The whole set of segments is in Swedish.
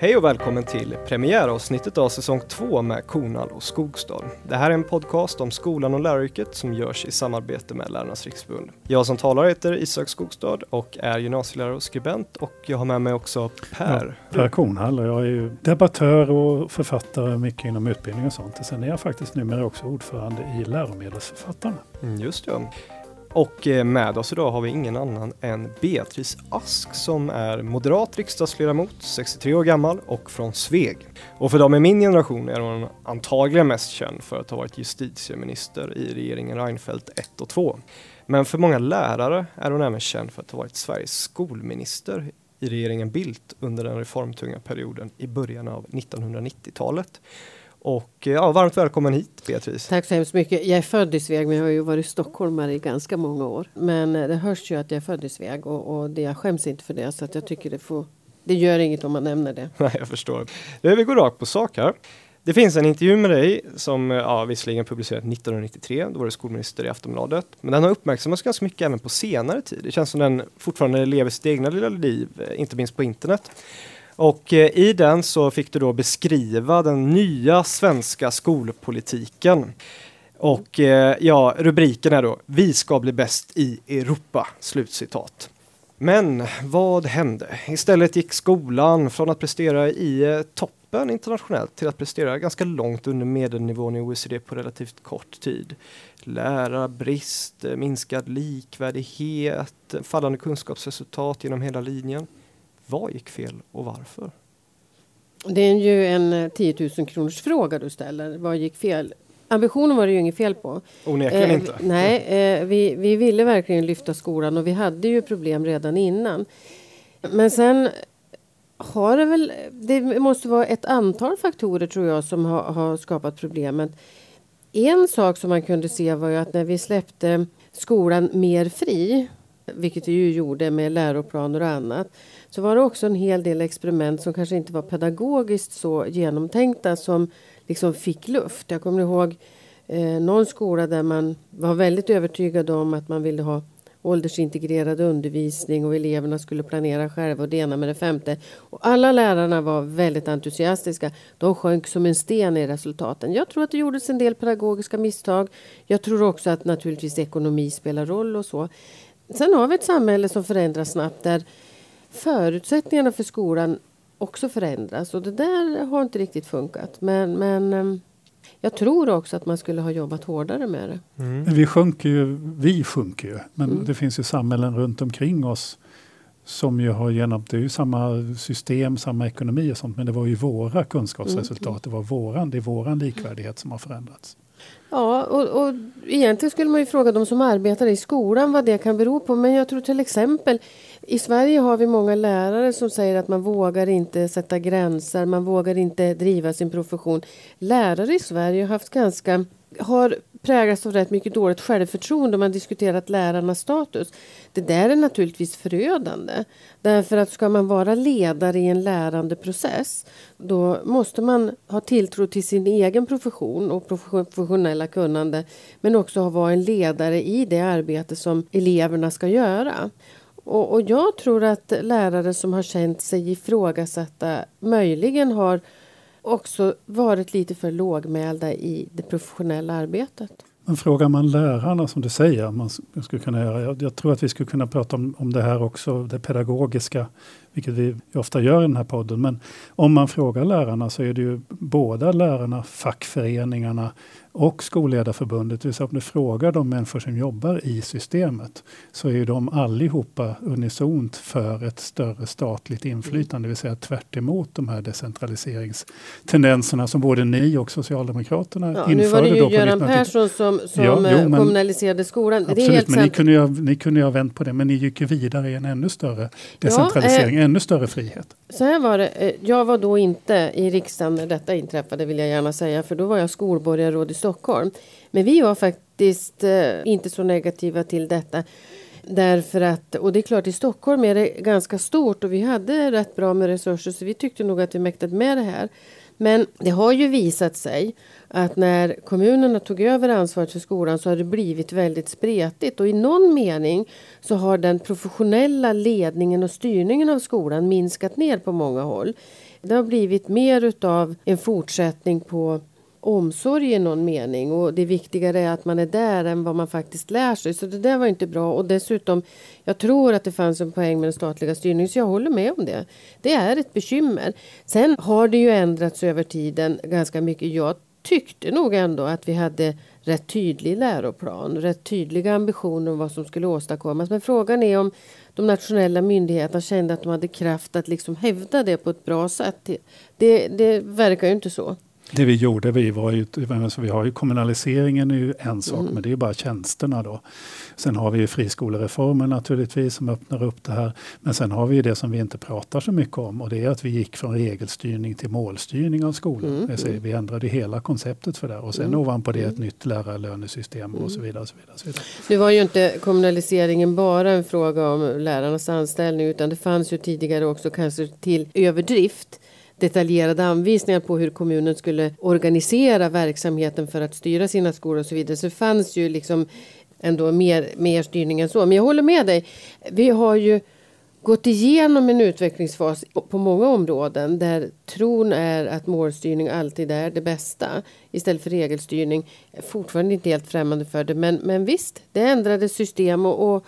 Hej och välkommen till premiäravsnittet av säsong 2 med Kornal och Skogstad. Det här är en podcast om skolan och läraryrket som görs i samarbete med Lärarnas Riksförbund. Jag som talar heter Isak Skogstad och är gymnasielärare och skribent och jag har med mig också Per. Ja, per Kornhall och jag är ju debattör och författare mycket inom utbildning och sånt. Och sen är jag faktiskt numera också ordförande i Läromedelsförfattarna. Mm, just det. Och eh, med oss idag har vi ingen annan än Beatrice Ask som är moderat riksdagsledamot, 63 år gammal och från Sveg. Och för dem i min generation är hon antagligen mest känd för att ha varit justitieminister i regeringen Reinfeldt 1 och 2. Men för många lärare är hon även känd för att ha varit Sveriges skolminister i regeringen Bildt under den reformtunga perioden i början av 1990-talet. Och eh, ja, varmt välkommen hit Beatrice. Tack så hemskt mycket. Jag är född i Sveg men jag har ju varit stockholmare i ganska många år. Men eh, det hörs ju att jag är född i Sveg och, och det, jag skäms inte för det så att jag tycker det får det gör inget om man nämner det. Nej, jag förstår. Vi går rakt på sak här. Det finns en intervju med dig som eh, ja, visserligen publicerades 1993, då var du skolminister i Aftonbladet. Men den har uppmärksammats ganska mycket även på senare tid. Det känns som den fortfarande lever sitt egna lilla liv, inte minst på internet. Och eh, i den så fick du då beskriva den nya svenska skolpolitiken. Och eh, ja, rubriken är då Vi ska bli bäst i Europa. Slutcitat. Men vad hände? Istället gick skolan från att prestera i eh, toppen internationellt till att prestera ganska långt under medelnivån i OECD på relativt kort tid. Lärarbrist, minskad likvärdighet, fallande kunskapsresultat genom hela linjen. Vad gick fel och varför? Det är ju en 10 eh, 000 kronors fråga du ställer. Vad gick fel? Ambitionen var det ju inget fel på. Onekligen eh, inte. Nej, eh, vi, vi ville verkligen lyfta skolan och vi hade ju problem redan innan. Men sen har det väl, det måste vara ett antal faktorer tror jag som har, har skapat problemet. En sak som man kunde se var ju att när vi släppte skolan mer fri, vilket vi ju gjorde med läroplaner och annat, så var det också en hel del experiment som kanske inte var pedagogiskt så genomtänkta som liksom fick luft. Jag kommer ihåg eh, någon skola där man var väldigt övertygad om att man ville ha åldersintegrerad undervisning och eleverna skulle planera själva och det ena med det femte. Och alla lärarna var väldigt entusiastiska. De sjönk som en sten i resultaten. Jag tror att det gjordes en del pedagogiska misstag. Jag tror också att naturligtvis ekonomi spelar roll och så. Sen har vi ett samhälle som förändras snabbt där förutsättningarna för skolan också förändras och det där har inte riktigt funkat. Men, men ehm, jag tror också att man skulle ha jobbat hårdare med det. Mm. Vi sjunker ju, vi sjunker ju, men mm. det finns ju samhällen runt omkring oss som ju har genom, det är ju samma system, samma ekonomi och sånt, men det var ju våra kunskapsresultat, mm. det var våran, det är våran likvärdighet som har förändrats. Ja, och, och egentligen skulle man ju fråga de som arbetar i skolan vad det kan bero på, men jag tror till exempel i Sverige har vi många lärare som säger att man vågar inte sätta gränser, man vågar inte driva sin profession. Lärare i Sverige har haft ganska har präglats av rätt mycket dåligt självförtroende om man diskuterat lärarnas status. Det där är naturligtvis förödande. Därför att ska man vara ledare i en lärande process då måste man ha tilltro till sin egen profession och professionella kunnande men också vara en ledare i det arbete som eleverna ska göra. Och, och jag tror att lärare som har känt sig ifrågasatta möjligen har också varit lite för lågmälda i det professionella arbetet. Men frågar man lärarna som du säger, man skulle kunna göra, jag, jag tror att vi skulle kunna prata om, om det här också, det pedagogiska, vilket vi ofta gör i den här podden. Men om man frågar lärarna så är det ju båda lärarna, fackföreningarna, och Skolledarförbundet, det vill säga om du frågar de människor som jobbar i systemet, så är ju de allihopa unisont för ett större statligt inflytande, det vill säga tvärt de här decentraliseringstendenserna som både ni och Socialdemokraterna ja, införde. Nu var det ju Göran Persson som, som ja, jo, men, kommunaliserade skolan. Absolut, men ni kunde, ju, ni kunde ju ha vänt på det, men ni gick ju vidare i en ännu större decentralisering, ja, eh, ännu större frihet. Så här var det, eh, jag var då inte i riksdagen när detta inträffade vill jag gärna säga, för då var jag skolborgarråd i Stockholm. Men vi var faktiskt eh, inte så negativa till detta. Därför att, och det är klart i Stockholm är det ganska stort och vi hade rätt bra med resurser så vi tyckte nog att vi mäktade med det här. Men det har ju visat sig att när kommunerna tog över ansvaret för skolan så har det blivit väldigt spretigt och i någon mening så har den professionella ledningen och styrningen av skolan minskat ner på många håll. Det har blivit mer utav en fortsättning på omsorg i någon mening och det viktigare är att man är där än vad man faktiskt lär sig. Så det där var inte bra och dessutom jag tror att det fanns en poäng med den statliga styrningen så jag håller med om det. Det är ett bekymmer. Sen har det ju ändrats över tiden ganska mycket. Jag tyckte nog ändå att vi hade rätt tydlig läroplan, rätt tydliga ambitioner om vad som skulle åstadkommas. Men frågan är om de nationella myndigheterna kände att de hade kraft att liksom hävda det på ett bra sätt. Det, det verkar ju inte så. Det vi gjorde, vi var ju, alltså vi har ju kommunaliseringen är ju en sak, mm. men det är bara tjänsterna då. Sen har vi ju friskolereformen naturligtvis som öppnar upp det här. Men sen har vi ju det som vi inte pratar så mycket om och det är att vi gick från regelstyrning till målstyrning av skolan. Mm. mm. Vi ändrade hela konceptet för det och sen mm. ovanpå det ett mm. nytt lärarlönesystem och så vidare. Och så vidare, och så vidare. Nu var ju inte kommunaliseringen bara en fråga om lärarnas anställning utan det fanns ju tidigare också kanske till överdrift detaljerade anvisningar på hur kommunen skulle organisera verksamheten för att styra sina skolor och så vidare. Så det fanns ju liksom ändå mer, mer styrning än så. Men jag håller med dig. Vi har ju gått igenom en utvecklingsfas på många områden där tron är att målstyrning alltid är det bästa istället för regelstyrning. Jag är fortfarande inte helt främmande för det men, men visst, det ändrade system och, och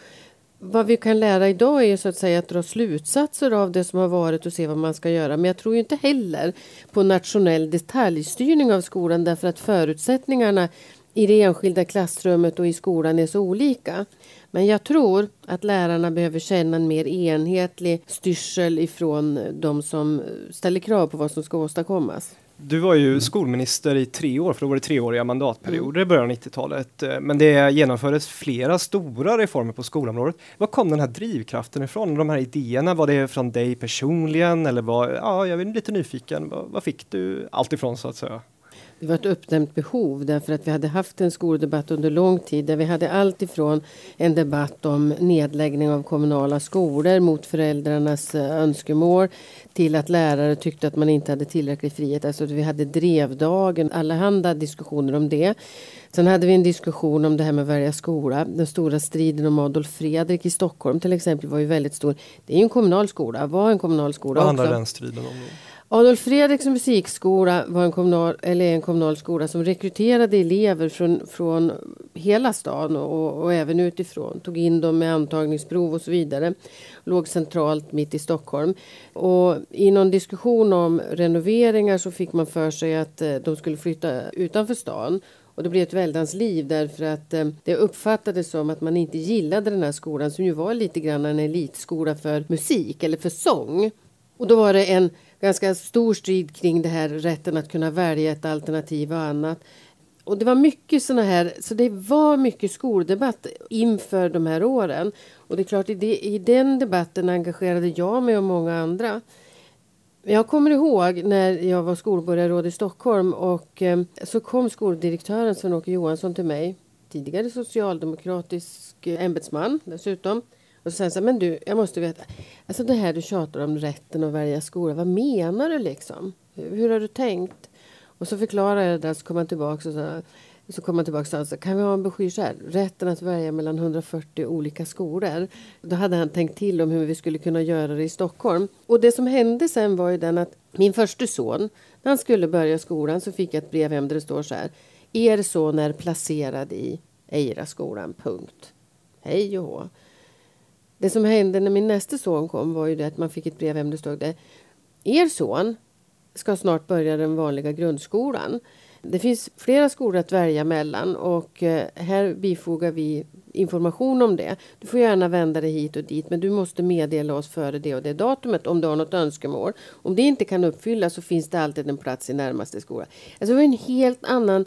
vad vi kan lära idag är så att säga att dra slutsatser av det som har varit och se vad man ska göra. Men jag tror inte heller på nationell detaljstyrning av skolan därför att förutsättningarna i det enskilda klassrummet och i skolan är så olika. Men jag tror att lärarna behöver känna en mer enhetlig styrsel ifrån de som ställer krav på vad som ska åstadkommas. Du var ju mm. skolminister i tre år, för då var det treåriga mandatperioder i början av 90-talet. Eh, men det genomfördes flera stora reformer på skolområdet. Var kom den här drivkraften ifrån? De här idéerna, var det från dig personligen eller var, ja, jag är lite nyfiken. Vad fick du allt ifrån så att säga? Det var ett uppdämt behov därför att vi hade haft en skoldebatt under lång tid där vi hade allt ifrån en debatt om nedläggning av kommunala skolor mot föräldrarnas eh, önskemål till att lärare tyckte att man inte hade tillräcklig frihet. Alltså vi hade drevdagen, allehanda diskussioner om det. Sen hade vi en diskussion om det här med att välja skola. Den stora striden om Adolf Fredrik i Stockholm till exempel var ju väldigt stor. Det är ju en kommunal skola, var en kommunal skola Vad handlar den striden om? Adolf Fredriks musikskola var en kommunal, eller en kommunal skola som rekryterade elever från, från hela stan och, och, även utifrån. Tog in dem med antagningsprov och så vidare. Låg centralt mitt i Stockholm. Och I någon diskussion om renoveringar så fick man för sig att eh, de skulle flytta utanför stan. Och det blev ett väldans liv därför att eh, det uppfattades som att man inte gillade den här skolan som ju var lite grann en elitskola för musik eller för sång. Och då var det en ganska stor strid kring det här rätten att kunna välja ett alternativ och annat. Och det var mycket såna här, så det var mycket skoldebatt inför de här åren. Och det är klart, i, det, i den debatten engagerade jag mig och många andra. Jag kommer ihåg när jag var skolborgarråd i Stockholm och eh, så kom skoldirektören Sven-Åke Johansson till mig, tidigare socialdemokratisk eh, ämbetsman dessutom. Och sen så men du, jag måste veta. Alltså det här du tjatar om rätten att välja skola. Vad menar du liksom? Hur har du tänkt? Och så förklarar jag det så kommer han tillbaka och så, så kommer han tillbaka och sa, alltså, kan vi ha en broschyr så här? Rätten att välja mellan 140 olika skolor. Då hade han tänkt till om hur vi skulle kunna göra det i Stockholm. Och det som hände sen var ju den att min första son, när han skulle börja skolan så fick jag ett brev hem där det står så här. Er son är placerad i Eira-skolan, punkt. Hej och hå. Det som hände när min nästa son kom var ju det att man fick ett brev hem det stod det. Er son ska snart börja den vanliga grundskolan. Det finns flera skolor att välja mellan och eh, här bifogar vi information om det. Du får gärna vända dig hit och dit men du måste meddela oss före det och det datumet om du har något önskemål. Om det inte kan uppfyllas så finns det alltid en plats i närmaste skola. Alltså det var en helt annan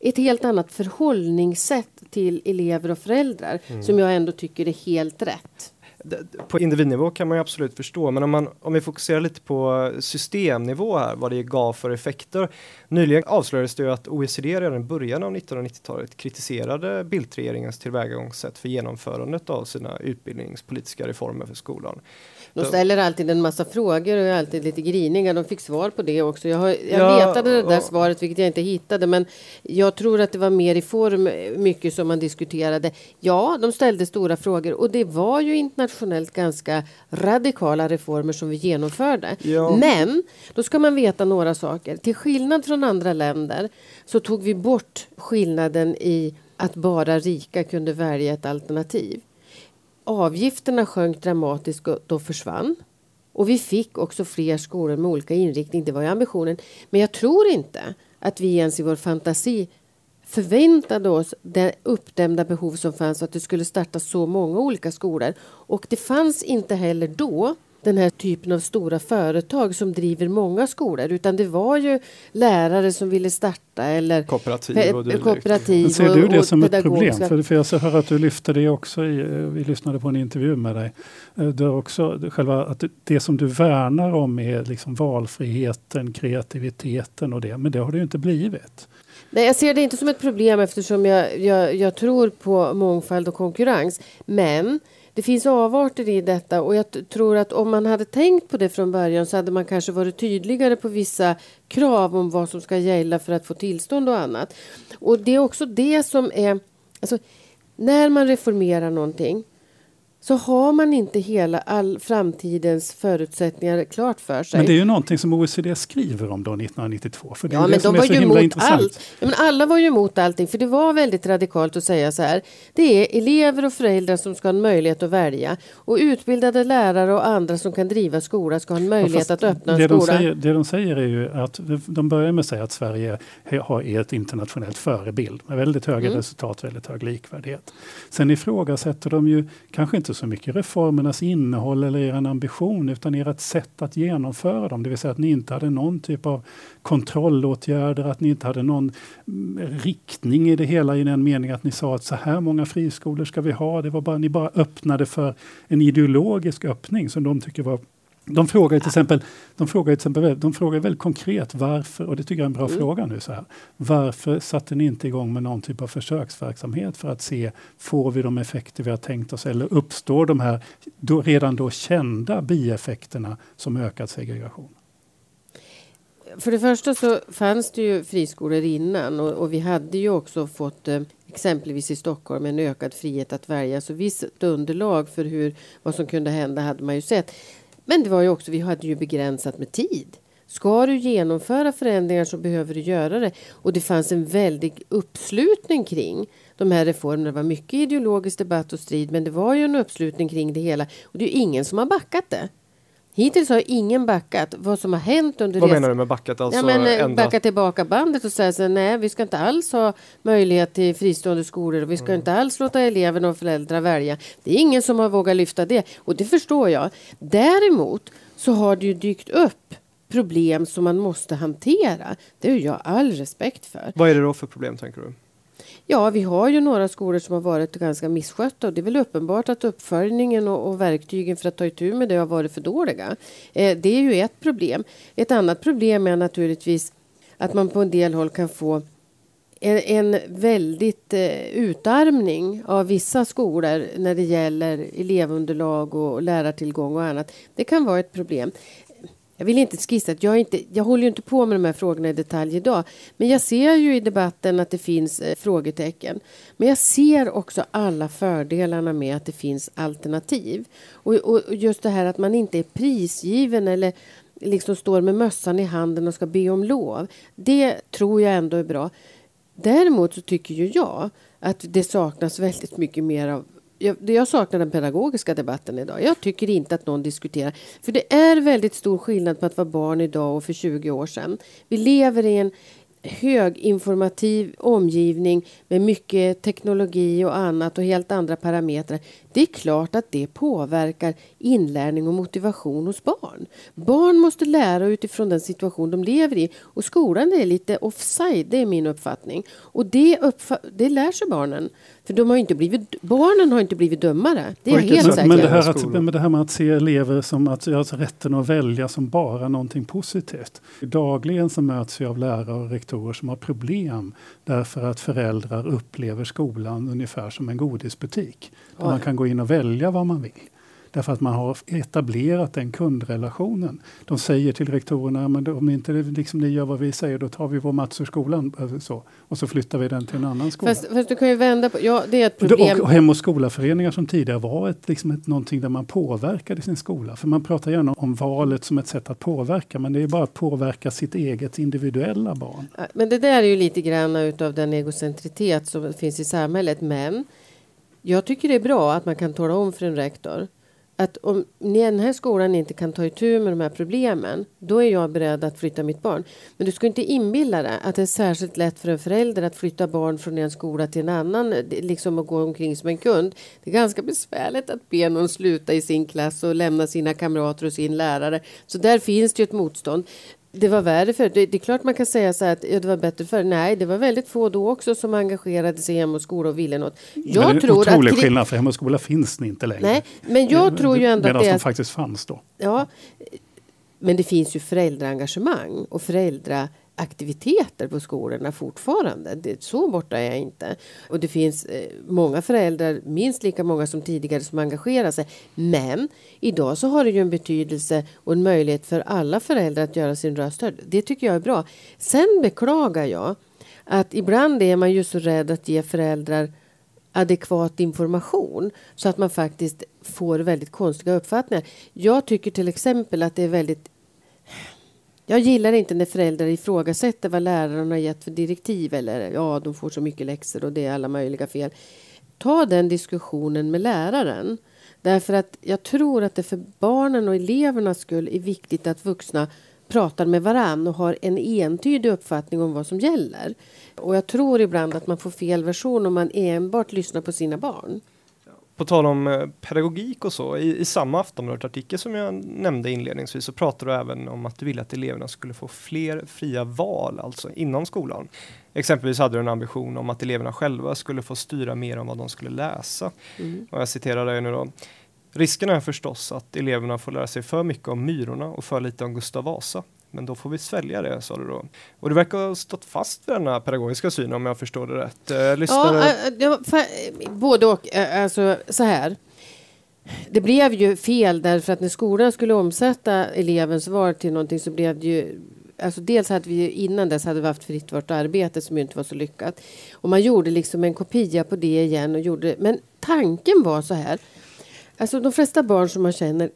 ett helt annat förhållningssätt till elever och föräldrar mm. som jag ändå tycker är helt rätt på individnivå kan man ju absolut förstå, men om, man, om vi fokuserar lite på systemnivå här, vad det gav för effekter. Nyligen avslöjades det ju att OECD redan i början av 1990-talet kritiserade Bildt-regeringens tillvägagångssätt för genomförandet av sina utbildningspolitiska reformer för skolan. De ställer alltid en massa frågor och är alltid lite griniga. De fick svar på det också. Jag, har, jag Ja, letade det där och- svaret vilket jag inte hittade. Men jag tror att det var mer i form mycket som man diskuterade. Ja, de ställde stora frågor och det var ju internationellt ganska radikala reformer som vi genomförde. Ja. Men då ska man veta några saker. Till skillnad från andra länder så tog vi bort skillnaden i att bara rika kunde välja ett alternativ. Avgifterna sjönk dramatiskt och då försvann. Och vi fick också fler skolor med olika inriktning. Det var ju ambitionen. Men jag tror inte att vi ens i vår fantasi förväntade oss det uppdämda behov som fanns att det skulle starta så många olika skolor. Och det fanns inte heller då den här typen av stora företag som driver många skolor utan det var ju lärare som ville starta eller Kooperativ pe- och dylikt. kooperativ Men ser du det och som ett problem? För, för jag hör att du lyfter det också. I, eh, vi lyssnade på en intervju med dig. Eh, Du har också själva att det- det som du värnar om är liksom valfriheten, kreativiteten och det. Men det har det ju inte blivit. Nej, jag ser det inte som ett problem eftersom jag, jag, jag tror på mångfald och konkurrens. Men det finns avarter i detta och jag tror att om man hade tänkt på det från början så hade man kanske varit tydligare på vissa krav om vad som ska gälla för att få tillstånd och annat. Och det är också det som är... Alltså, när man reformerar någonting så har man inte hela all framtidens förutsättningar klart för sig. Men det är ju någonting som OECD skriver om då 1992. För det är Ja, ju men det som de är var så ju himla intressant. allt. Ja, men alla var ju emot allting, för det var väldigt radikalt att säga så här. Det är elever och föräldrar som ska ha en möjlighet att välja. Och utbildade lärare och andra som kan driva skola ska ha en möjlighet fast att öppna en det de, skola. säger, det de säger är ju att de börjar med att säga att Sverige har- är ett internationellt förebild med väldigt höga Mm. resultat, väldigt hög likvärdighet. Sen ifrågasätter de ju kanske inte så mycket reformernas innehåll eller er ambition utan ert sätt att genomföra dem. Det vill säga att ni inte hade någon typ av kontrollåtgärder, att ni inte hade någon mm, riktning i det hela i den meningen att ni sa att så här många friskolor ska vi ha. Det var bara, ni bara öppnade för en ideologisk öppning som de tycker var de frågar till exempel, de frågar till exempel, de frågar väldigt konkret varför, och det tycker jag är en bra Mm. fråga nu så här. Varför satte ni inte igång med någon typ av försöksverksamhet för att se, får vi de effekter vi har tänkt oss eller uppstår de här då, redan då kända bieffekterna som ökad segregation? För det första så fanns det ju friskolor innan och, och vi hade ju också fått eh, exempelvis i Stockholm en ökad frihet att välja. Så visst underlag för hur, vad som kunde hända hade man ju sett. Men det var ju också, vi hade ju begränsat med tid. Ska du genomföra förändringar så behöver du göra det. Och det fanns en väldig uppslutning kring de här reformerna. Det var mycket ideologisk debatt och strid men det var ju en uppslutning kring det hela. Och det är ju ingen som har backat det. Hittills har ingen backat. Vad som har hänt under Vad resan- menar du med backat? Alltså ja, men, eh, ändrat? backa tillbaka bandet och säga så här, nej vi ska inte alls ha möjlighet till fristående skolor och vi ska inte alls låta eleverna och föräldrar välja. Det är ingen som har vågat lyfta det och det förstår jag. Däremot så har det ju dykt upp problem som man måste hantera. Det har jag all respekt för. Vad är det då för problem tänker du? Ja, vi har ju några skolor som har varit ganska misskötta och det är väl uppenbart att uppföljningen och, och verktygen för att ta itu med det har varit för dåliga. Eh, det är ju ett problem. Ett annat problem är naturligtvis att man på en del håll kan få en, en väldigt eh, utarmning av vissa skolor när det gäller elevunderlag och lärartillgång och annat. Det kan vara ett problem. Jag vill inte skissa, jag, är inte, jag håller ju inte på med de här frågorna i detalj idag. Men jag ser ju i debatten att det finns eh, frågetecken. Men jag ser också alla fördelarna med att det finns alternativ. Och, och, och just det här att man inte är prisgiven eller liksom står med mössan i handen och ska be om lov. Det tror jag ändå är bra. Däremot så tycker ju jag att det saknas väldigt mycket mer av jag, jag saknar den pedagogiska debatten idag. Jag tycker inte att någon diskuterar. För det är väldigt stor skillnad på att vara barn idag och för 20 år sedan. Vi lever i en höginformativ omgivning med mycket teknologi och annat och helt andra parametrar. Det är klart att det påverkar inlärning och motivation hos barn. Barn måste lära utifrån den situation de lever i och skolan är lite offside, det är min uppfattning. Och det, uppfa- det lär sig barnen. För de har inte blivit, barnen har inte blivit dummare. Det är jag helt säker Men det, här att, men det här med att se elever som att alltså rätten att välja som bara någonting positivt. Dagligen så möts vi av lärare och rektorer som har problem därför att föräldrar upplever skolan ungefär som en godisbutik. Där Oj. man kan gå in och välja vad man vill. Därför att man har etablerat den kundrelationen. De säger till rektorerna, men om inte liksom ni gör vad vi säger då tar vi vår Mats ur skolan. Alltså så, och så flyttar vi den till en annan skola. Fast, fast du kan ju vända på, ja det är ett problem. Och, och Hem och skolaföreningar som tidigare var ett, liksom ett, någonting där man påverkade sin skola. För man pratar gärna om valet som ett sätt att påverka men det är bara att påverka sitt eget individuella barn. Men det där är ju lite grann utav den egocentritet som finns i samhället. Men jag tycker det är bra att man kan tala om för en rektor att om den här skolan inte kan ta itu med de här problemen, då är jag beredd att flytta mitt barn. Men du ska inte inbilla dig att det är särskilt lätt för en förälder att flytta barn från en skola till en annan, liksom att gå omkring som en kund. Det är ganska besvärligt att be någon sluta i sin klass och lämna sina kamrater och sin lärare. Så där finns det ju ett motstånd det var värre för det, det är klart man kan säga så att ja, det var bättre för Nej, det var väldigt få då också som engagerade sig i Hem och skola och ville något. Jag men tror otrolig att skillnad för Hem och skola finns inte längre. Nej, men jag det, tror ju ändå att det... de faktiskt fanns då. Ja, men det finns ju föräldraengagemang och föräldra aktiviteter på skolorna fortfarande. Det, så borta är jag inte. Och det finns eh, många föräldrar, minst lika många som tidigare, som engagerar sig. Men idag så har det ju en betydelse och en möjlighet för alla föräldrar att göra sin röst hörd. Det tycker jag är bra. Sen beklagar jag att ibland är man ju så rädd att ge föräldrar adekvat information så att man faktiskt får väldigt konstiga uppfattningar. Jag tycker till exempel att det är väldigt jag gillar inte när föräldrar ifrågasätter vad läraren har gett för direktiv eller ja, de får så mycket läxor och det är alla möjliga fel. Ta den diskussionen med läraren. Därför att jag tror att det för barnen och elevernas skull är viktigt att vuxna pratar med varann och har en entydig uppfattning om vad som gäller. Och jag tror ibland att man får fel version om man enbart lyssnar på sina barn. På tal om eh, pedagogik och så, i, i samma Aftonbladet-artikel som jag nämnde inledningsvis så pratar du även om att du ville att eleverna skulle få fler fria val, alltså inom skolan. Exempelvis hade du en ambition om att eleverna själva skulle få styra mer om vad de skulle läsa. Mm. Och jag citerar dig nu då. Risken är förstås att eleverna får lära sig för mycket om Myrorna och för lite om Gustav Vasa. Men då får vi svälja det, sa du då. Och du verkar ha stått fast vid denna pedagogiska syn om jag förstår det rätt. Eh, lyssnade... Ja, eh, för, eh, både och. Eh, alltså så här. Det blev ju fel därför att när skolan skulle omsätta elevens val till någonting så blev det ju Alltså dels hade vi innan dess hade vi haft fritt vårt arbete som ju inte var så lyckat. Och man gjorde liksom en kopia på det igen och gjorde Men tanken var så här. Alltså de flesta barn som man känner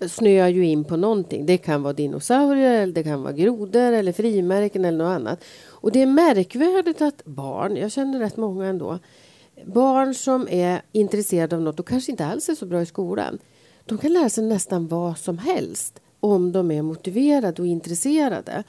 snöar ju in på någonting. Det kan vara dinosaurier, eller det kan vara grodor eller frimärken eller något annat. Och det är märkvärdigt att barn, jag känner rätt många ändå, barn som är intresserade av något och kanske inte alls är så bra i skolan, de kan lära sig nästan vad som helst om de är motiverade och intresserade.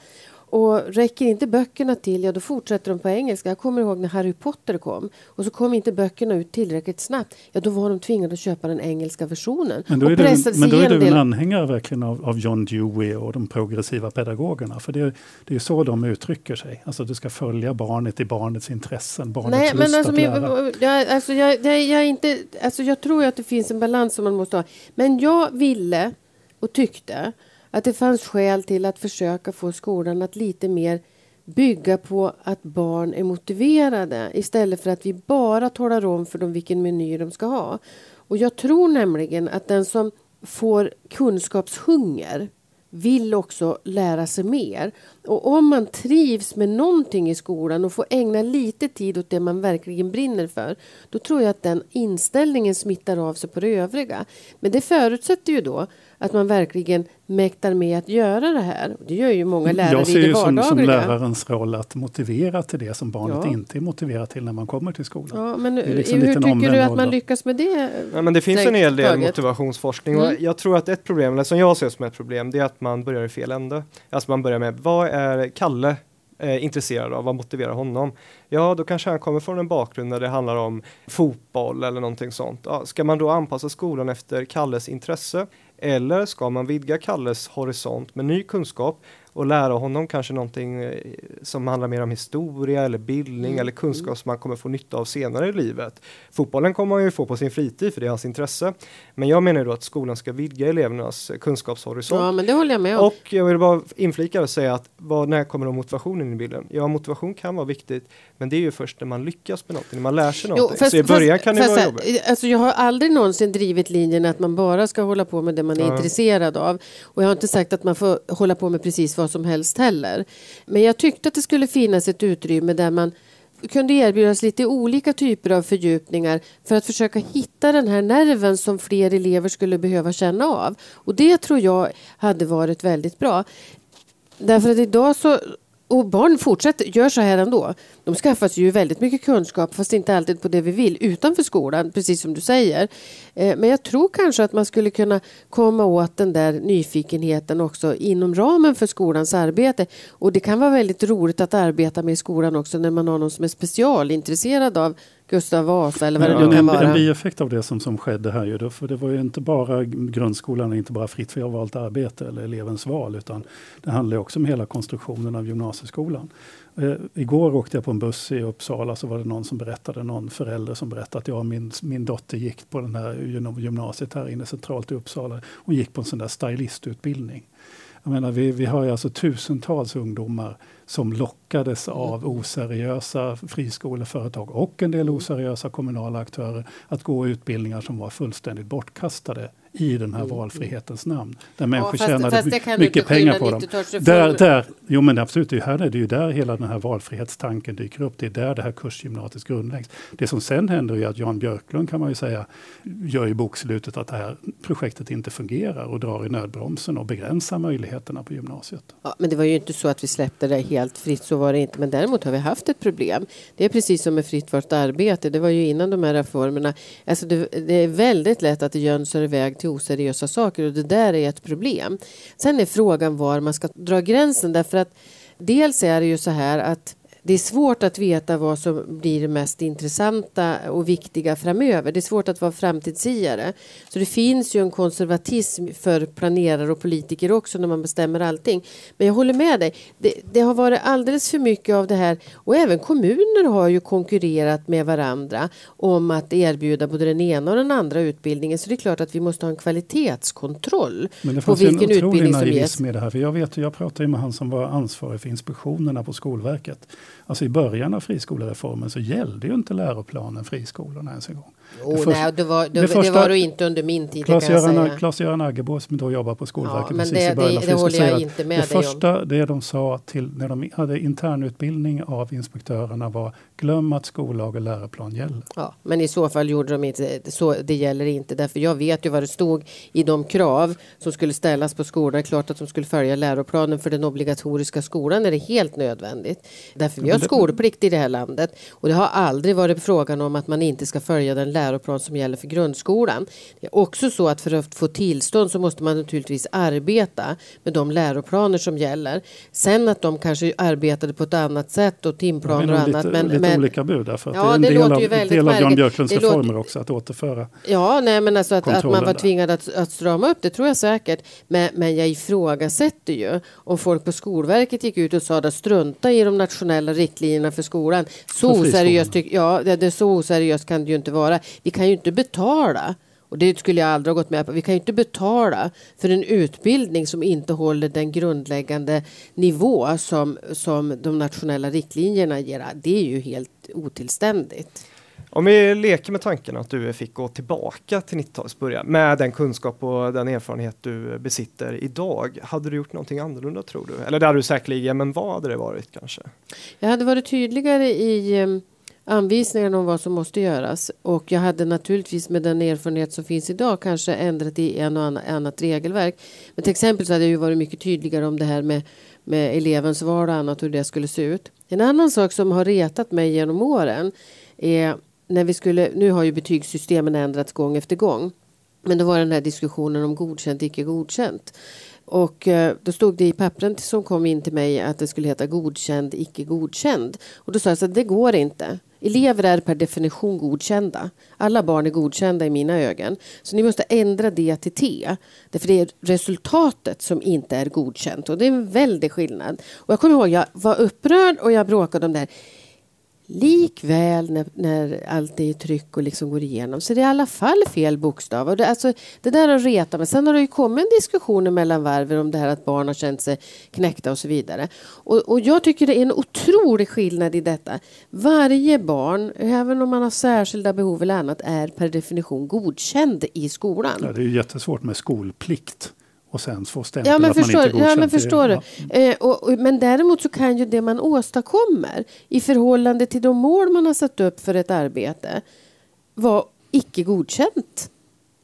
Och räcker inte böckerna till, ja då fortsätter de på engelska. Jag kommer ihåg när Harry Potter kom och så kom inte böckerna ut tillräckligt snabbt. Ja då var de tvingade att köpa den engelska versionen. Men då är du, men då är du en anhängare verkligen av, av, John Dewey och de progressiva pedagogerna. För det, det är så de uttrycker sig. Alltså du ska följa barnet i barnets intressen, barnets Nej, lust men alltså, att lära. Jag, alltså, jag, jag, jag, inte, alltså, jag tror att det finns en balans som man måste ha. Men jag ville och tyckte att det fanns skäl till att försöka få skolan att lite mer bygga på att barn är motiverade istället för att vi bara talar om för dem vilken meny de ska ha. Och jag tror nämligen att den som får kunskapshunger vill också lära sig mer. Och om man trivs med någonting i skolan och får ägna lite tid åt det man verkligen brinner för, då tror jag att den inställningen smittar av sig på det övriga. Men det förutsätter ju då att man verkligen mäktar med att göra det här. Det gör ju många lärare Jag ser ju som, som lärarens roll att motivera till det som barnet ja. inte är motiverat till när man kommer till skolan. Ja, men liksom hur tycker du att man lyckas med det? Ja, men det finns en hel del motivationsforskning mm. och jag tror att ett problem, eller som jag ser som ett problem, det är att man börjar i fel ände. Alltså man börjar med, vad är Kalle eh, intresserad av? Vad motiverar honom? Ja, då kanske han kommer från en bakgrund där det handlar om fotboll eller någonting sånt. Ja, ska man då anpassa skolan efter Kalles intresse? Eller ska man vidga Kalles horisont med ny kunskap och lära honom kanske någonting eh, som handlar mer om historia eller bildning Mm. eller kunskap som man kommer få nytta av senare i livet. Fotbollen kommer man ju få på sin fritid för det är hans intresse. Men jag menar ju då att skolan ska vidga elevernas eh, kunskapshorisont. Ja, men det håller jag med om. Och jag vill bara inflika och säga att vad, när kommer då motivationen in i bilden? Ja, motivation kan vara viktigt, men det är ju först när man lyckas med någonting, när man lär sig någonting. så i början kan det fast vara jobbigt. Alltså jag har aldrig någonsin drivit linjen att man bara ska hålla på med det man är Ja. intresserad av. Och jag har inte sagt att man får hålla på med precis vad som helst heller. Men jag tyckte att det skulle finnas ett utrymme där man kunde erbjudas lite olika typer av fördjupningar för att försöka hitta den här nerven som fler elever skulle behöva känna av. Och det tror jag hade varit väldigt bra. Därför att idag så och barn fortsätter, gör så här ändå. De skaffar sig ju väldigt mycket kunskap fast inte alltid på det vi vill utanför skolan, precis som du säger. Eh, men jag tror kanske att man skulle kunna komma åt den där nyfikenheten också inom ramen för skolans arbete. Och det kan vara väldigt roligt att arbeta med i skolan också när man har någon som är specialintresserad av Gustav Vasa eller vad det Men nu kan en, en vara. bieffekt av det som, som skedde här ju, då, för det var ju inte bara grundskolan, inte bara fritt för valt arbete eller elevens val, utan det handlar också om hela konstruktionen av gymnasieskolan. Eh, igår åkte jag på en buss i Uppsala så var det någon som berättade, någon förälder som berättade att ja, min, min dotter gick på den här gym- gymnasiet här inne centralt i Uppsala. Hon gick på en sån där stylistutbildning. Jag menar, vi, vi har ju alltså tusentals ungdomar som lockades av oseriösa friskoleföretag och en del oseriösa kommunala aktörer att gå utbildningar som var fullständigt bortkastade i den här valfrihetens namn. Där människor fast- tjänade fast mycket pengar på dem. 90-talsreformen. Där, där, jo men absolut, det är, här, är det ju där hela den här valfrihetstanken dyker upp. Det är där det här kursgymnasiet grundläggs. Det som sen händer är att Jan Björklund kan man ju säga gör i bokslutet att det här projektet inte fungerar och drar i nödbromsen och begränsar möjligheterna på gymnasiet. Ja, men det var ju inte så att vi släppte det helt fritt, så var det inte. Men däremot har vi haft ett problem. Det är precis som med fritt valt arbete. Det var ju innan de här reformerna. Alltså det, det är väldigt lätt att det jönsar iväg till oseriösa saker och det där är ett problem. Sen är frågan var man ska dra gränsen därför att dels är det ju så här att det är svårt att veta vad som blir det mest intressanta och viktiga framöver. Det är svårt att vara framtidssiare. Så det finns ju en konservatism för planerare och politiker också när man bestämmer allting. Men jag håller med dig. Det, det har varit alldeles för mycket av det här och även kommuner har ju konkurrerat med varandra om att erbjuda både den ena och den andra utbildningen. Så det är klart att vi måste ha en kvalitetskontroll Men det på fanns en vilken otrolig utbildning som ges. naivism i det här. För jag, vet, jag pratade med han som var ansvarig för inspektionerna på Skolverket. Alltså i början av friskolereformen så gällde ju inte läroplanen friskolorna ens en gång. Oh, första- nej, det var, det, det det första- var det inte under min tid, det Claes-Göran. Claes-Göran Agebo som då jobbar på Skolverket Ja, precis det- i början det- av det håller friskolan, jag säger inte med Det om. första det de sa till när de hade internutbildning av inspektörerna var glöm att skollag och läroplan gäller. Ja, men i så fall gjorde de inte så. Det gäller inte därför jag vet ju vad det stod i de krav som skulle ställas på är klart att de skulle följa läroplanen för den obligatoriska skolan är det helt nödvändigt. Därför vi har skolplikt i det här landet och det har aldrig varit frågan om att man inte ska följa den läroplan som gäller för grundskolan. Det är också så att för att få tillstånd så måste man naturligtvis arbeta med de läroplaner som gäller. Sen att de kanske arbetade på ett annat sätt och timplaner och annat. lite, Men, lite men, olika bud därför att Ja, det är en det del låter av, del av Jan. Björklunds Det låter- reformer också att återföra. Ja, nej, men alltså att, att man var tvingad att, att strama upp, det tror jag säkert. Men, men jag ifrågasätter ju om folk på Skolverket gick ut och sa att strunta i de nationella riktlinjerna för skolan. Så oseriöst, ja, det, det, så oseriöst kan det ju inte vara. Vi kan ju inte betala. Och det skulle jag aldrig ha gått med på. Vi kan ju inte betala för en utbildning som inte håller den grundläggande nivå som, som de nationella riktlinjerna ger. Det är ju helt otillständigt. Om vi leker med tanken att du fick gå tillbaka till 90-talets början med den kunskap och den erfarenhet du besitter idag. Hade du gjort någonting annorlunda tror du? Eller det hade du säkerligen, men vad hade det varit kanske? Jag hade varit tydligare i eh, anvisningarna om vad som måste göras. Och jag hade naturligtvis med den erfarenhet som finns idag kanske ändrat i en och annan, annat regelverk. Men till exempel så hade jag ju varit mycket tydligare om det här med, med elevens val och annat hur det skulle se ut. En annan sak som har retat mig genom åren är när vi skulle, nu har ju betygssystemen ändrats gång efter gång. Men då var den här diskussionen om godkänt, icke godkänt. Och eh, då stod det i pappren som kom in till mig att det skulle heta godkänd, icke godkänd. Och då sa jag att det går inte. Elever är per definition godkända. Alla barn är godkända i mina ögon. Så ni måste ändra det till T. Därför det är resultatet som inte är godkänt. Och det är en väldig skillnad. Och jag kommer ihåg, jag var upprörd och jag bråkade om det här. Likväl när, när allt är i tryck och liksom går igenom så det är i alla fall fel bokstav. Och det, alltså, det där har retat mig. Sen har det ju kommit en diskussion mellan varven om det här att barn har känt sig knäckta och så vidare. Och, och jag tycker det är en otrolig skillnad i detta. Varje barn, även om man har särskilda behov eller annat, är per definition godkänd i skolan. Ja, det är ju jättesvårt med skolplikt och sen få stämpel ja, men att förstår, man inte ja, men förstår Ja. du. Eh, och, och, men däremot så kan ju det man åstadkommer i förhållande till de mål man har satt upp för ett arbete vara icke godkänt.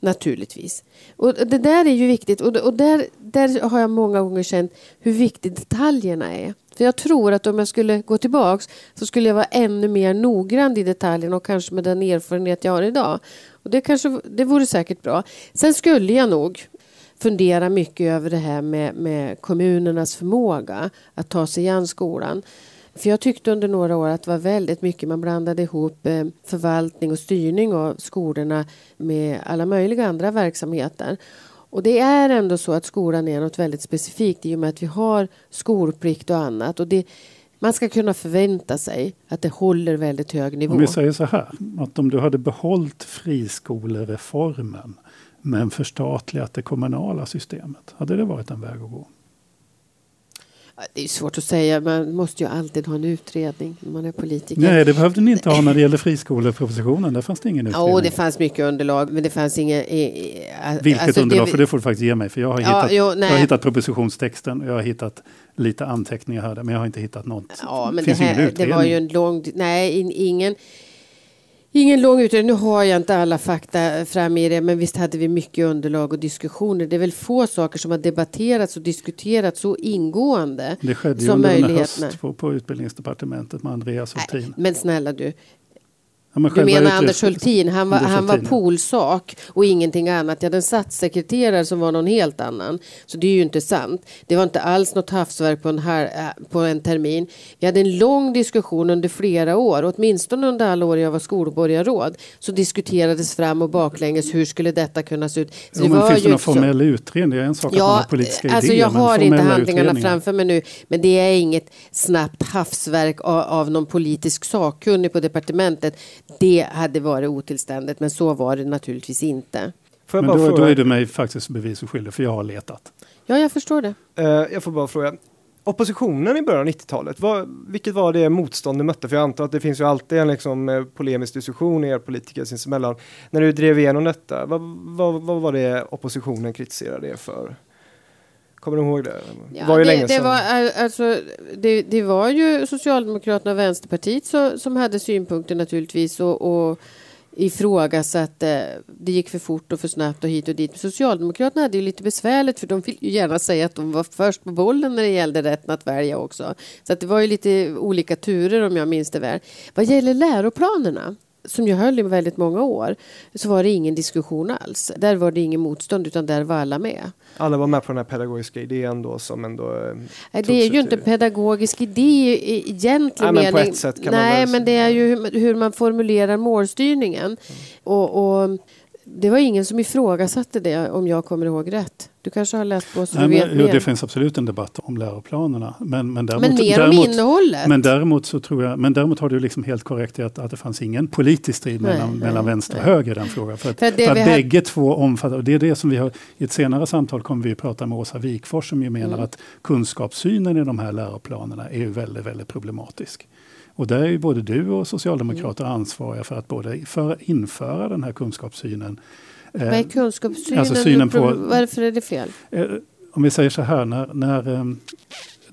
Naturligtvis. Och det där är ju viktigt och, och där, där har jag många gånger känt hur viktigt detaljerna är. För jag tror att om jag skulle gå tillbaks så skulle jag vara ännu mer noggrann i detaljerna och kanske med den erfarenhet jag har idag. Och det, kanske, det vore säkert bra. Sen skulle jag nog fundera mycket över det här med, med kommunernas förmåga att ta sig an skolan. För jag tyckte under några år att det var väldigt mycket man blandade ihop eh, förvaltning och styrning av skolorna med alla möjliga andra verksamheter. Och det är ändå så att skolan är något väldigt specifikt i och med att vi har skolplikt och annat. Och det, man ska kunna förvänta sig att det håller väldigt hög nivå. Om vi säger så här, att om du hade behållit friskolereformen men förstatligat det kommunala systemet, hade det varit en väg att gå? Det är svårt att säga, man måste ju alltid ha en utredning när man är politiker. Nej, det behövde ni inte ha när det gäller friskolepropositionen. Där fanns det ingen utredning. Ja, det fanns mycket underlag, men det fanns inget... i- i- Vilket alltså, underlag? det- för det får du faktiskt ge mig. För jag har, Ja, hittat, jo, jag har hittat propositionstexten och jag har hittat lite anteckningar här. Men jag har inte hittat något. Ja, men det, här, det var ju en lång... Nej, in, ingen... Ingen lång utredning. Nu har jag inte alla fakta fram i det, men visst hade vi mycket underlag och diskussioner. Det är väl få saker som har debatterats och diskuterats så ingående Det skedde ju som under en höst på, på utbildningsdepartementet med Andreas Hultin. men snälla du, Ja, Du menar Anders Hultin? Han var, han var polsak och ingenting annat. Jag hade en statssekreterare som var någon helt annan. Så det är ju inte sant. Det var inte alls något havsverk på en, här, äh, på en termin. Vi hade en lång diskussion under flera år. Åtminstone under alla år jag var skolborgarråd. Så diskuterades fram och baklänges hur skulle detta kunna se ut. Så Jo, men finns det någon så- formell utredning? Det är en sak att man har politiska alltså idéer. jag men har inte handlingarna utredningar. framför mig nu. Men det är inget snabbt havsverk av, av någon politisk sakkunnig på departementet. Det hade varit otillständigt, men så var det naturligtvis inte. Men då, då är du mig faktiskt bevis och skyldig för jag har letat. Ja, jag förstår det. Eh, jag får bara fråga. Oppositionen i början av 90-talet, vad, vilket var det motstånd du mötte? För jag antar att det finns ju alltid en liksom, eh, polemisk diskussion i er politiker sinsemellan. När du drev igenom detta, vad, vad, vad var det oppositionen kritiserade er för? Kommer du ihåg det? Ja, var ju det, länge det, sedan. var, eh, alltså, det, det var ju Socialdemokraterna och Vänsterpartiet så, som hade synpunkter naturligtvis och, och ifrågasatte. Det gick för fort och för snabbt och hit och dit. Socialdemokraterna hade ju lite besvärligt för de vill ju gärna säga att de var först på bollen när det gällde rätten att välja också. Så att det var ju lite olika turer om jag minns det väl. Vad gäller läroplanerna som jag höll i väldigt många år så var det ingen diskussion alls. Där var det ingen motstånd utan där var alla med. Alla var med på den här pedagogiska idén då som ändå... eh, Nej, det är ju inte en pedagogisk idé i egentlig men på mening. ett sätt kan man Nej, men det är ju hur, man- hur man formulerar målstyrningen. Och, och det var ingen som ifrågasatte det om jag kommer ihåg rätt. Du kanske har läst på så Nej, du vet men, jo, mer. det finns absolut en debatt om läroplanerna. Men, men, däremot, men mer däremot, om innehållet. Men däremot, så tror jag, men däremot har du liksom helt korrekt i att, att det fanns ingen politisk strid Nej, mellan, nej, mellan vänster och höger i den frågan. För att, För för att har- bägge två omfattar, och det är det som vi har, i ett senare samtal kommer vi att prata med Åsa Wikfors som ju menar Mm. att kunskapssynen i de här läroplanerna är ju väldigt, väldigt problematisk. Och där är ju både du och socialdemokrater Mm. ansvariga för att både för införa den här kunskapssynen eh, Vad är kunskapssynen? Alltså synen på- Varför är det fel? Eh, om vi säger så här, när, när eh,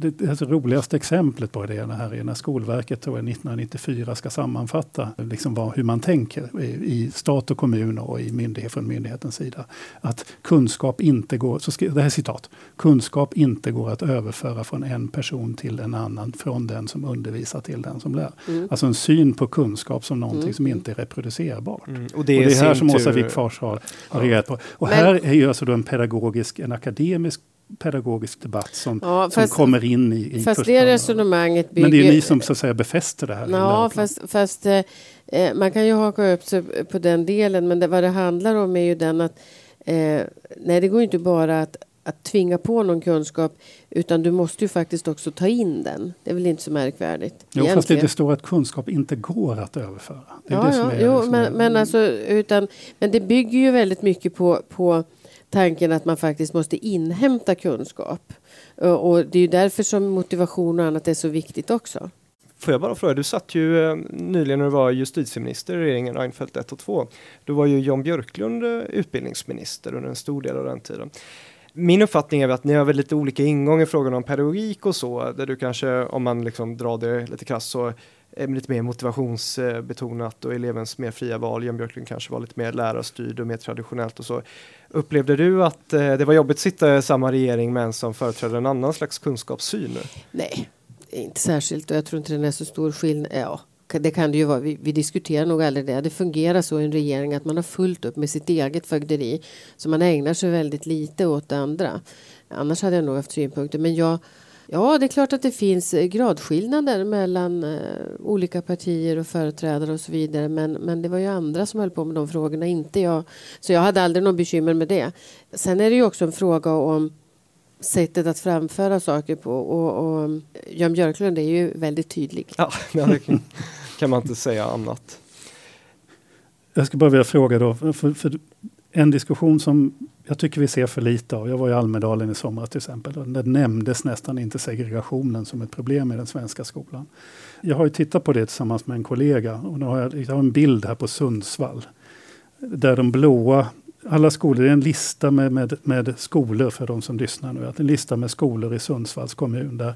det, det roligaste exemplet på det här är när Skolverket tror jag, 1994 ska sammanfatta liksom vad, hur man tänker i, i stat och kommun och i myndighet från myndighetens sida. Att kunskap inte går, så skri, det här citat, kunskap inte går att överföra från en person till en annan, från den som undervisar till den som lär. Mm. Alltså en syn på kunskap som någonting mm. som inte är reproducerbart. Mm. Och, det är, och det är här som Åsa Wikfors har, har reagerat på. Och Men, här är ju alltså då en pedagogisk, en akademisk pedagogisk debatt som, ja, fast, som kommer in i, i Fast det resonemanget bygger... Men det är ni som så att säga befäster det här. Ja, fast, fast eh, eh, man kan ju haka upp sig på den delen. Men det, vad det handlar om är ju den att eh, nej, det går inte bara att, att tvinga på någon kunskap utan du måste ju faktiskt också ta in den. Det är väl inte så märkvärdigt. Jo, egentligen. fast det, det står att kunskap inte går att överföra. Det är ja, det som ja, är, jo, men, är, men, alltså, utan, men det bygger ju väldigt mycket på, på tanken att man faktiskt måste inhämta kunskap. Eh, och det är ju därför som motivation och annat är så viktigt också. Får jag bara fråga, du satt ju eh, nyligen när du var justitieminister i regeringen Reinfeldt 1 och 2. Då var ju Jan Björklund eh, utbildningsminister under en stor del av den tiden. Min uppfattning är att ni har väl lite olika ingång i frågan om pedagogik och så, där du kanske, om man liksom drar det lite krasst, så Eh, lite mer motivationsbetonat och elevens mer fria val. Jan Björklund kanske var lite mer lärarstyrd och mer traditionellt och så. Upplevde du att eh, det var jobbigt att sitta i samma regering med en som företräder en annan slags kunskapssyn? Nej, inte särskilt och jag tror inte den är så stor skillnad. Eh, ja, det kan det ju vara. Vi, vi, diskuterar nog aldrig det. Det fungerar så i en regering att man har fullt upp med sitt eget fögderi. Så man ägnar sig väldigt lite åt det andra. Annars hade jag nog haft synpunkter. Men jag, ja, det är klart att det finns gradskillnader mellan eh, olika partier och företrädare och så vidare. Men, men det var ju andra som höll på med de frågorna, inte jag. Så jag hade aldrig någon bekymmer med det. Sen är det ju också en fråga om sättet att framföra saker på. Och, och Jan Björklund är ju väldigt tydlig. Ja, det kan man inte säga annat. Jag skulle bara vilja fråga då, för, för en diskussion som jag tycker vi ser för lite av. Jag var i Almedalen i somras till exempel. Där nämndes nästan inte segregationen som ett problem i den svenska skolan. Jag har ju tittat på det tillsammans med en kollega och nu har jag, jag har en bild här på Sundsvall. Där de blåa alla skolor, det är en lista med, med, med skolor för de som lyssnar nu. En lista med skolor i Sundsvalls kommun där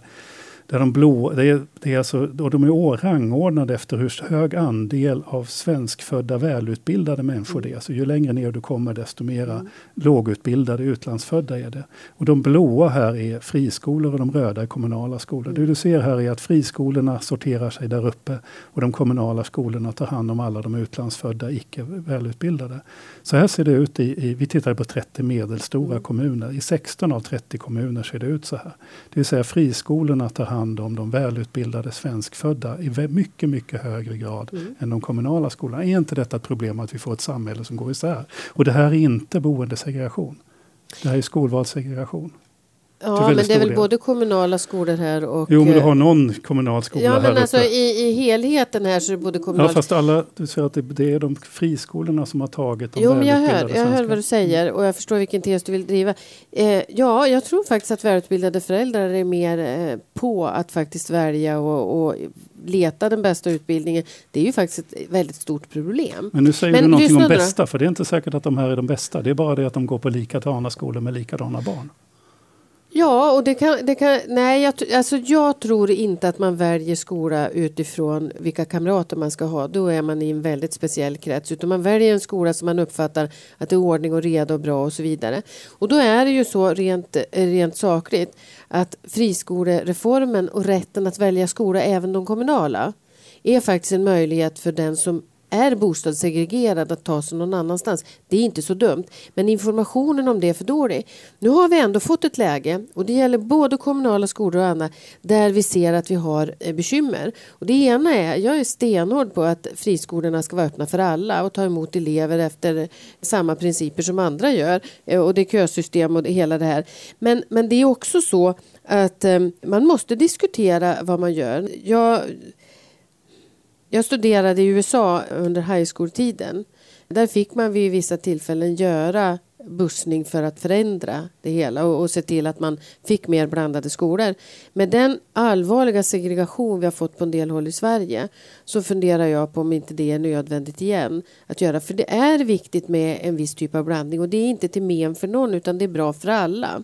där de blå, det är, det är alltså, och de är rangordnade efter hur hög andel av svenskfödda välutbildade människor det är. Så ju längre ner du kommer desto mera mm. lågutbildade utlandsfödda är det. Och de blåa här är friskolor och de röda är kommunala skolor. Mm. Det du ser här är att friskolorna sorterar sig där uppe och de kommunala skolorna tar hand om alla de utlandsfödda icke välutbildade. Så här ser det ut i, i vi tittar på 30 medelstora mm. kommuner. I 16 av 30 kommuner ser det ut så här. Det vill säga friskolorna tar hand om de välutbildade svenskfödda i mycket, mycket högre grad mm. än de kommunala skolorna. Är inte detta ett problem att vi får ett samhälle som går isär? Och det här är inte boendesegregation. Det här är skolvalssegregation. Ja, men det är väl del. både kommunala skolor här och... Jo, men du har eh, någon kommunal skola ja, men alltså i, i helheten här så är det både kommunala... Ja, fast alla, du säger att det, det är de friskolorna som har tagit de Jo, men jag hör, jag hör vad du säger och jag förstår vilken tes du vill driva. Eh, ja, jag tror faktiskt att välutbildade föräldrar är mer eh, på att faktiskt välja och, och leta den bästa utbildningen. Det är ju faktiskt ett väldigt stort problem. Men nu säger men du någonting om bästa, för det är inte säkert att de här är de bästa. Det är bara det att de går på likadana skolor med likadana barn. Ja, och det kan... Det kan nej, jag, alltså jag tror inte att man väljer skola utifrån vilka kamrater man ska ha. Då är man i en väldigt speciell krets. Utan man väljer en skola som man uppfattar att det är ordning och reda och bra och så vidare. Och då är det ju så rent, rent sakligt att friskolereformen och rätten att välja skola, även de kommunala, är faktiskt en möjlighet för den som är bostadssegregerad att ta sig någon annanstans. Det är inte så dumt. Men informationen om det är för dålig. Nu har vi ändå fått ett läge och det gäller både kommunala skolor och andra där vi ser att vi har eh, bekymmer. Och det ena är, jag är stenhård på att friskolorna ska vara öppna för alla och ta emot elever efter samma principer som andra gör. Eh, och det är kösystem och det, hela det här. Men, men det är också så att eh, man måste diskutera vad man gör. Jag jag studerade i USA under high school-tiden. Där fick man vid vissa tillfällen göra bussning för att förändra det hela och, och se till att man fick mer blandade skolor. Med den allvarliga segregation vi har fått på en del håll i Sverige så funderar jag på om inte det är nödvändigt igen att göra. För det är viktigt med en viss typ av blandning och det är inte till men för någon utan det är bra för alla.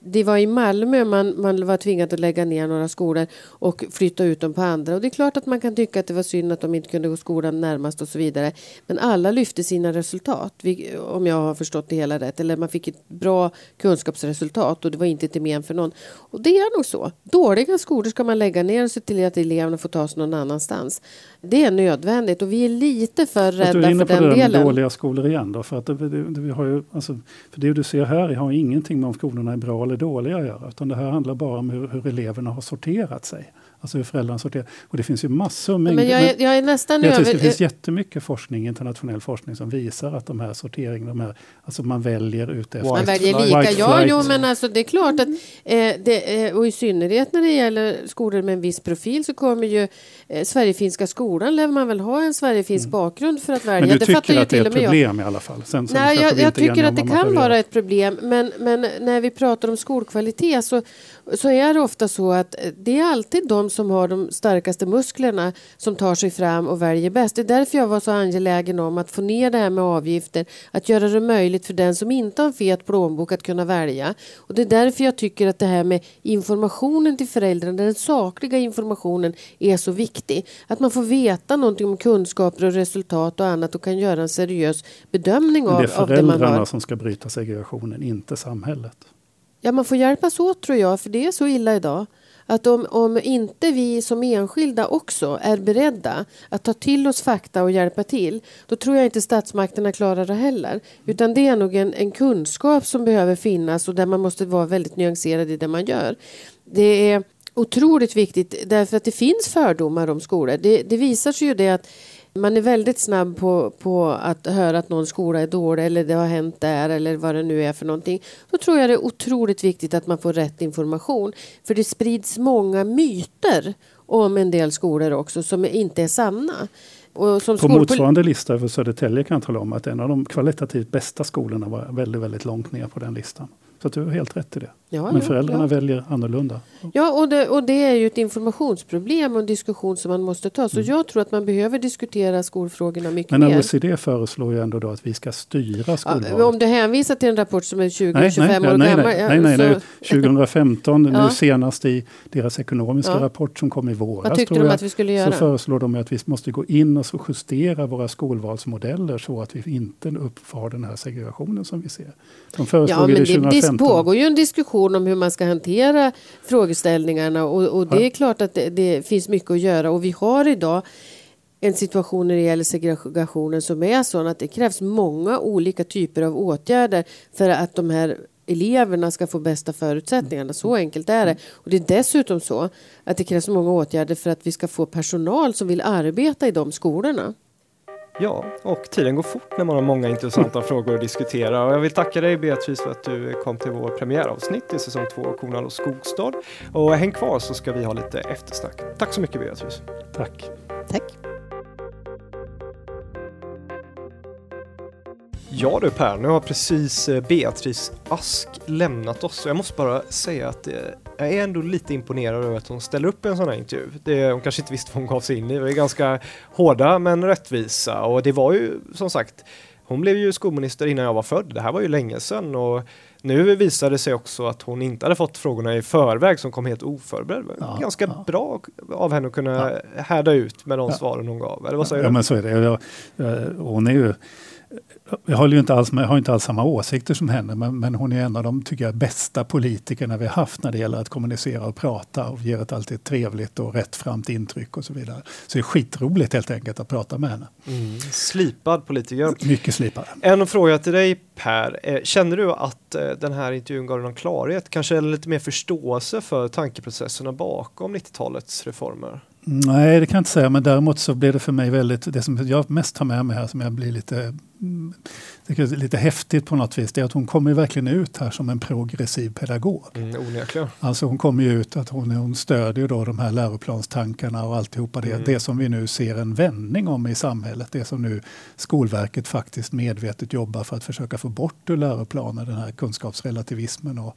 Det var i Malmö man, man var tvingad att lägga ner några skolor och flytta ut dem på andra. Och det är klart att man kan tycka att det var synd att de inte kunde gå skolan närmast och så vidare. Men alla lyfte sina resultat, om jag har förstått det hela rätt. Eller man fick ett bra kunskapsresultat och det var inte till men för någon. Och det är nog så. Dåliga skolor ska man lägga ner och se till att eleverna får ta sig någon annanstans. Det är nödvändigt och vi är lite för rädda för den delen. Du är inne på det med dåliga skolor igen då. För, att det, det, vi har ju, alltså, för det du ser här har ingenting med om skolorna är bra eller dåliga att göra. Utan det här handlar bara om hur, hur eleverna har sorterat sig. Alltså hur föräldrarna sorterar. Och det finns ju massor med... Men jag, är, jag är nästan över... Det finns jättemycket forskning, internationell forskning som visar att de här de här, alltså man väljer ut efter... Man väljer lika, ja jo men alltså det är klart att, eh, det, eh, och i synnerhet när det gäller skolor med en viss profil så kommer ju eh, Sverigefinska skolan, lär man väl ha en Sverigefinsk mm. bakgrund för att välja. Men du tycker det att det är ett problem i alla fall? Sen, sen Nej, jag, jag tycker att det kan vara ett problem, men, men när vi pratar om skolkvalitet så, så är det ofta så att det är alltid de som har de starkaste musklerna som tar sig fram och väljer bäst. Det är därför jag var så angelägen om att få ner det här med avgifter, att göra det möjligt för den som inte har en fet plånbok att kunna välja. Och det är därför jag tycker att det här med informationen till föräldrarna, den sakliga informationen är så viktig. Att man får veta någonting om kunskaper och resultat och annat och kan göra en seriös bedömning av, av det man har. Det är föräldrarna som ska bryta segregationen, inte samhället. Ja, man får hjälpas åt tror jag, för det är så illa idag. Att om, om inte vi som enskilda också är beredda att ta till oss fakta och hjälpa till, då tror jag inte statsmakterna klarar det heller. Utan det är nog en, en kunskap som behöver finnas och där man måste vara väldigt nyanserad i det man gör. Det är otroligt viktigt därför att det finns fördomar om skolor. Det, det visar sig ju det att man är väldigt snabb på, på att höra att någon skola är dålig eller det har hänt där eller vad det nu är för någonting. Då tror jag det är otroligt viktigt att man får rätt information. För det sprids många myter om en del skolor också som inte är sanna. på motsvarande lista över Södertälje kan jag tala om att en av de kvalitativt bästa skolorna var väldigt, väldigt långt ner på den listan. Så du har helt rätt i det. Ja, Men föräldrarna ja. väljer annorlunda. Ja, och det, och det är ju ett informationsproblem och en diskussion som man måste ta. Så mm. jag tror att man behöver diskutera skolfrågorna mycket Men mer. Men OECD föreslår ju ändå då att vi ska styra skolvalet. Ja, om du hänvisar till en rapport som är 20-25 år nej, gammal. Nej, nej, nej, nej, 2015, nu senast i deras ekonomiska rapport som kom i våras. Vad tyckte de att vi skulle göra? Så föreslår de att vi måste gå in och justera våra skolvalsmodeller så att vi inte uppför den här segregationen som vi ser. De föreslog ja, men det 2015. Det pågår ju en diskussion om hur man ska hantera frågeställningarna och, och det är klart att det, det, finns mycket att göra och vi har idag en situation när det gäller segregationen som är sån att det krävs många olika typer av åtgärder för att de här eleverna ska få bästa förutsättningarna. Så enkelt är det. Och det är dessutom så att det krävs många åtgärder för att vi ska få personal som vill arbeta i de skolorna. Ja, och tiden går fort när man har många intressanta frågor att diskutera. Och jag vill tacka dig Beatrice för att du kom till vår premiäravsnitt i säsong 2 av Kornhall och Skogstad. Och häng kvar så ska vi ha lite eftersnack. Tack så mycket Beatrice. Tack. Tack. Ja du Per, nu har precis eh, Beatrice Ask lämnat oss. Jag måste bara säga att eh, jag är ändå lite imponerad över att hon ställer upp i en sån här intervju. Det, hon kanske inte visste vad hon gav sig in i. Det var ganska hårda men rättvisa och det var ju som sagt hon blev ju skolminister innan jag var född. Det här var ju länge sedan och nu visade det sig också att hon inte hade fått frågorna i förväg som kom helt oförberedd. Ja, Ganska ja. bra av henne att kunna ja. härda ut med de svaren hon gav. Eller vad säger ja, du? men så är det. Hon är ju jag har ju inte alls, jag har inte alls samma åsikter som henne, men, men, hon är en av de tycker jag, bästa politikerna vi haft när det gäller att kommunicera och prata och ger ett alltid trevligt och rättframt intryck och så vidare. Så det är skitroligt helt enkelt att prata med henne. Mm. Slipad politiker. Mycket slipad. En fråga till dig Per. Eh, känner du att eh, den här intervjun gav dig någon klarhet, kanske lite mer förståelse för tankeprocesserna bakom 90-talets reformer? Nej, det kan jag inte säga, men däremot så blev det för mig väldigt, det som jag mest tar med mig här som jag blir lite, är lite häftigt på något vis, det är att hon kommer verkligen ut här som en progressiv pedagog. Mm, alltså hon kommer ju ut att hon, hon stödjer då de här läroplanstankarna och alltihopa det, mm. det som vi nu ser en vändning om i samhället, det som nu Skolverket faktiskt medvetet jobbar för att försöka få bort ur läroplanen, den här kunskapsrelativismen och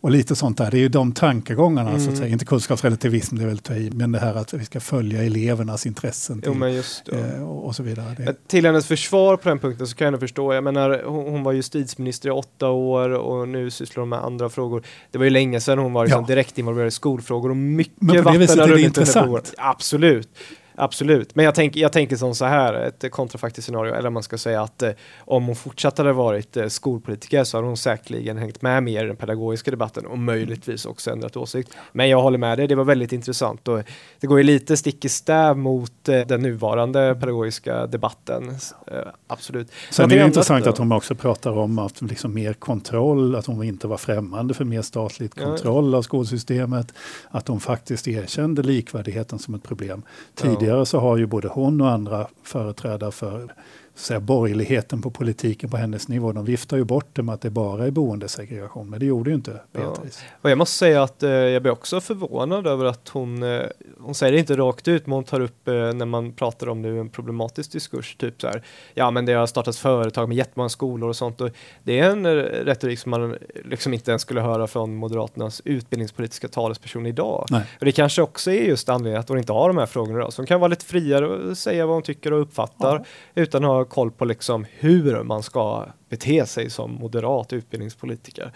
och lite sånt där. Det är ju de tankegångarna, mm. så att mm. säga. inte kunskapsrelativism, det är väl ta i, men det här att vi ska följa elevernas intressen till, jo, just, eh, och, och, så vidare. Det. Till hennes försvar på den punkten så kan jag nog förstå. Jag menar, hon, hon var justitieminister i åtta år och nu sysslar hon med andra frågor. Det var ju länge sedan hon var liksom Ja. direkt involverad i skolfrågor och mycket Men på det vatten har runnit under. Absolut. Absolut, men jag, tänk, jag tänker som så här, ett kontrafaktiskt scenario, eller man ska säga att eh, om hon fortsatt hade varit eh, skolpolitiker så hade hon säkerligen hängt med mer i den pedagogiska debatten och möjligtvis också ändrat åsikt. Men jag håller med dig, det var väldigt intressant och det går ju lite stick i stäv mot eh, den nuvarande pedagogiska debatten. Eh, absolut. Sen är det annat intressant att hon också pratar om att liksom mer kontroll, att hon inte var främmande för mer statligt Ja. kontroll av skolsystemet, att hon faktiskt erkände likvärdigheten som ett problem. Ja. Tidigare så har ju både hon och andra företrädare för säga, borgerligheten på politiken på hennes nivå, de viftar ju bort det med att det bara är boendesegregation, men det gjorde ju inte Beatrice. Och jag måste säga att eh, jag blir också förvånad över att hon, eh, hon säger det inte rakt ut, men hon tar upp eh, när man pratar om nu en problematisk diskurs, typ så här, ja men det har startats företag med jättemånga skolor och sånt och det är en eh, retorik som man liksom inte ens skulle höra från Moderaternas utbildningspolitiska talesperson idag. Nej. Och det kanske också är just anledningen att hon inte har de här frågorna idag, så hon kan vara lite friare och säga vad hon tycker och uppfattar utan att ha koll på liksom hur man ska bete sig som moderat utbildningspolitiker.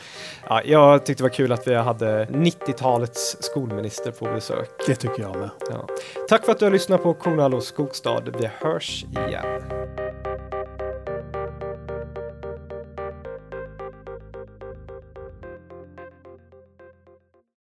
Ja, jag tyckte det var kul att vi hade 90-talets skolminister på besök. Det tycker jag med. Ja. Tack för att du har lyssnat på Kornhall och Skogstad. Vi hörs igen.